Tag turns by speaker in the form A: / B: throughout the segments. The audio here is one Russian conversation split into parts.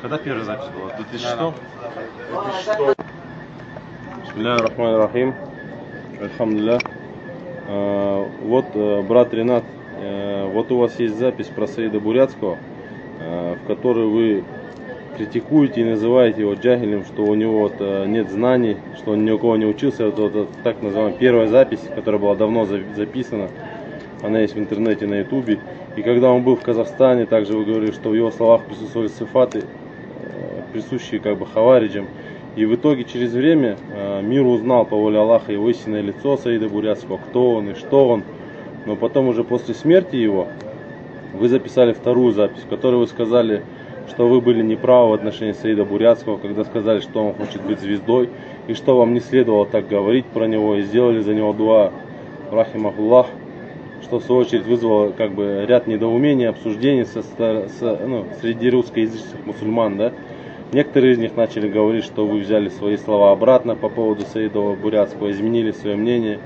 A: Когда первая запись была? В 2006?
B: Бисмилляхи рахмани рахим. Альхамдулillah. А, Вот, э, брат Ренат, э, вот у вас есть запись про Саида Бурятского, э, в которой вы критикуете и называете его джагилем, что у него вот нет знаний, что он ни у кого не учился. Вот, вот, вот так называемая первая запись, которая была давно за- записана, она есть в интернете на ютубе. И когда он был в Казахстане, также вы говорили, что в его словах присутствовали сифаты, присущие как бы хавариджам. И в итоге через время э, мир узнал по воле Аллаха его истинное лицо Саида Бурятского, кто он и что он. Но потом уже после смерти его вы записали вторую запись, в которой вы сказали, что вы были неправы в отношении Саида Бурятского, когда сказали, что он хочет быть звездой, и что вам не следовало так говорить про него, и сделали за него дуа Рахимахуллах, что в свою очередь вызвало как бы ряд недоумений, обсуждений со, со- ну, среди русскоязычных мусульман, да. Некоторые из них начали говорить, что вы взяли свои слова обратно по поводу Саида Бурятского, изменили свое мнение,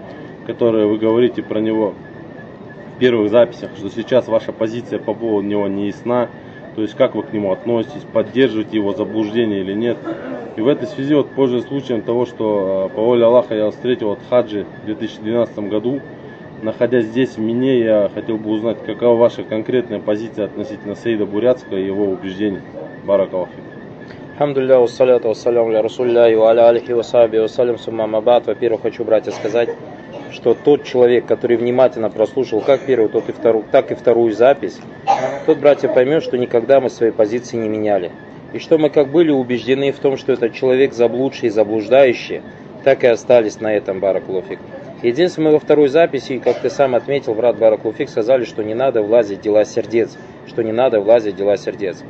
B: которое вы говорите про него в первых записях, что сейчас ваша позиция по поводу него не ясна, то есть как вы к нему относитесь, поддерживаете его заблуждение или нет. И в этой связи вот пользуясь случаем того, что э, по воле Аллаха я встретил вот в хаджи в 2012 году, находясь здесь в Мине, я хотел бы узнать, какова ваша конкретная позиция относительно Саида Бурятского и его убеждений. Баракалахи.
C: Алхамдулилля, вассаляту вассаляму ля Расулля, ва аля алихи вассаби вассалям сумма мабат. Во-первых, хочу, братья, сказать, что тот человек, который внимательно прослушал как первую, тот и вторую, так и вторую запись, тот, братья, поймет, что никогда мы свои позиции не меняли. И что мы как были убеждены в том, что этот человек заблудший и заблуждающий, так и остались на этом, Баракулуфик. Единственное, мы во второй записи, как ты сам отметил, брат Баракулуфик, сказали, что не надо влазить в дела сердец, что не надо влазить в дела сердец.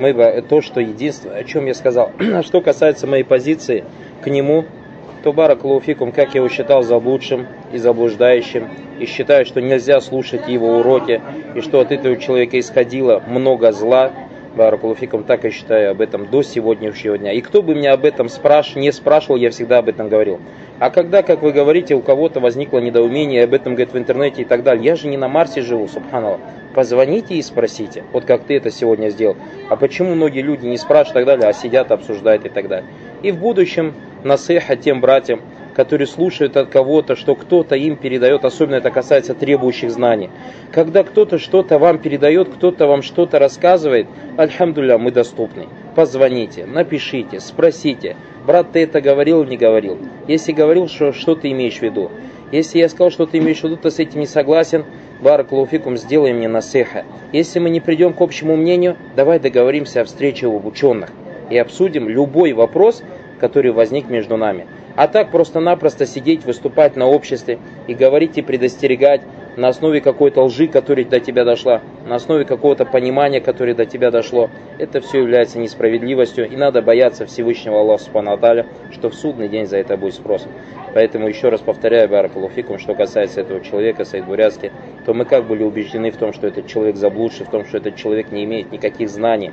C: Мы то, что единственное, о чем я сказал, что касается моей позиции к нему, то Баракулуфикум, как я его считал заблудшим и заблуждающим, и считаю, что нельзя слушать его уроки, и что от этого человека исходило много зла, Баракулуфикум, так я считаю об этом до сегодняшнего дня. И кто бы меня об этом спраш... не спрашивал, я всегда об этом говорил. А когда, как вы говорите, у кого-то возникло недоумение, об этом говорит в интернете и так далее, я же не на Марсе живу, субханаллах. Позвоните и спросите, вот как ты это сегодня сделал. А почему многие люди не спрашивают и так далее, а сидят, обсуждают и так далее. И в будущем насыха тем братьям, которые слушают от кого-то, что кто-то им передает, особенно это касается требующих знаний. Когда кто-то что-то вам передает, кто-то вам что-то рассказывает, альхамдулля, мы доступны. Позвоните, напишите, спросите, брат, ты это говорил или не говорил? Если говорил, что, что ты имеешь в виду? Если я сказал, что ты имеешь в виду, ты с этим не согласен, Баракулуфикум, сделай мне насыха. Если мы не придем к общему мнению, давай договоримся о встрече у ученых и обсудим любой вопрос, который возник между нами. А так просто-напросто сидеть, выступать на обществе и говорить и предостерегать на основе какой-то лжи, которая до тебя дошла, на основе какого-то понимания, которое до тебя дошло, это все является несправедливостью, и надо бояться Всевышнего Аллаха Субхану Аталя, что в судный день за это будет спрос. Поэтому еще раз повторяю, Баракулуфикум, что касается этого человека, Саид Бурятский, то мы как были убеждены в том, что этот человек заблудший, в том, что этот человек не имеет никаких знаний,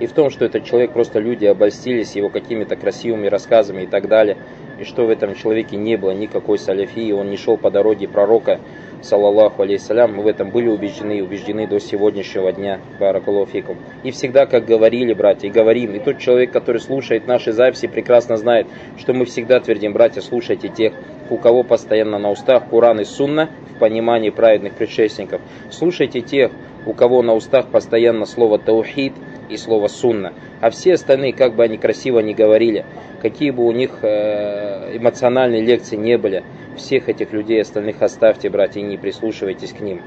C: и в том, что этот человек просто люди обольстились его какими-то красивыми рассказами и так далее, и что в этом человеке не было никакой саляфии, он не шел по дороге пророка, саллаллаху алейхиссалям, мы в этом были убеждены и убеждены до сегодняшнего дня, баракалуфикум. И всегда, как говорили, братья, и говорим, и тот человек, который слушает наши записи, прекрасно знает, что мы всегда твердим, братья, слушайте тех, у кого постоянно на устах Куран и Сунна, в понимании праведных предшественников. Слушайте тех, у кого на устах постоянно слово таухид и слово сунна. А все остальные, как бы они красиво не говорили, какие бы у них э, эмоциональные лекции не были, всех этих людей остальных оставьте, братья, и не прислушивайтесь к ним.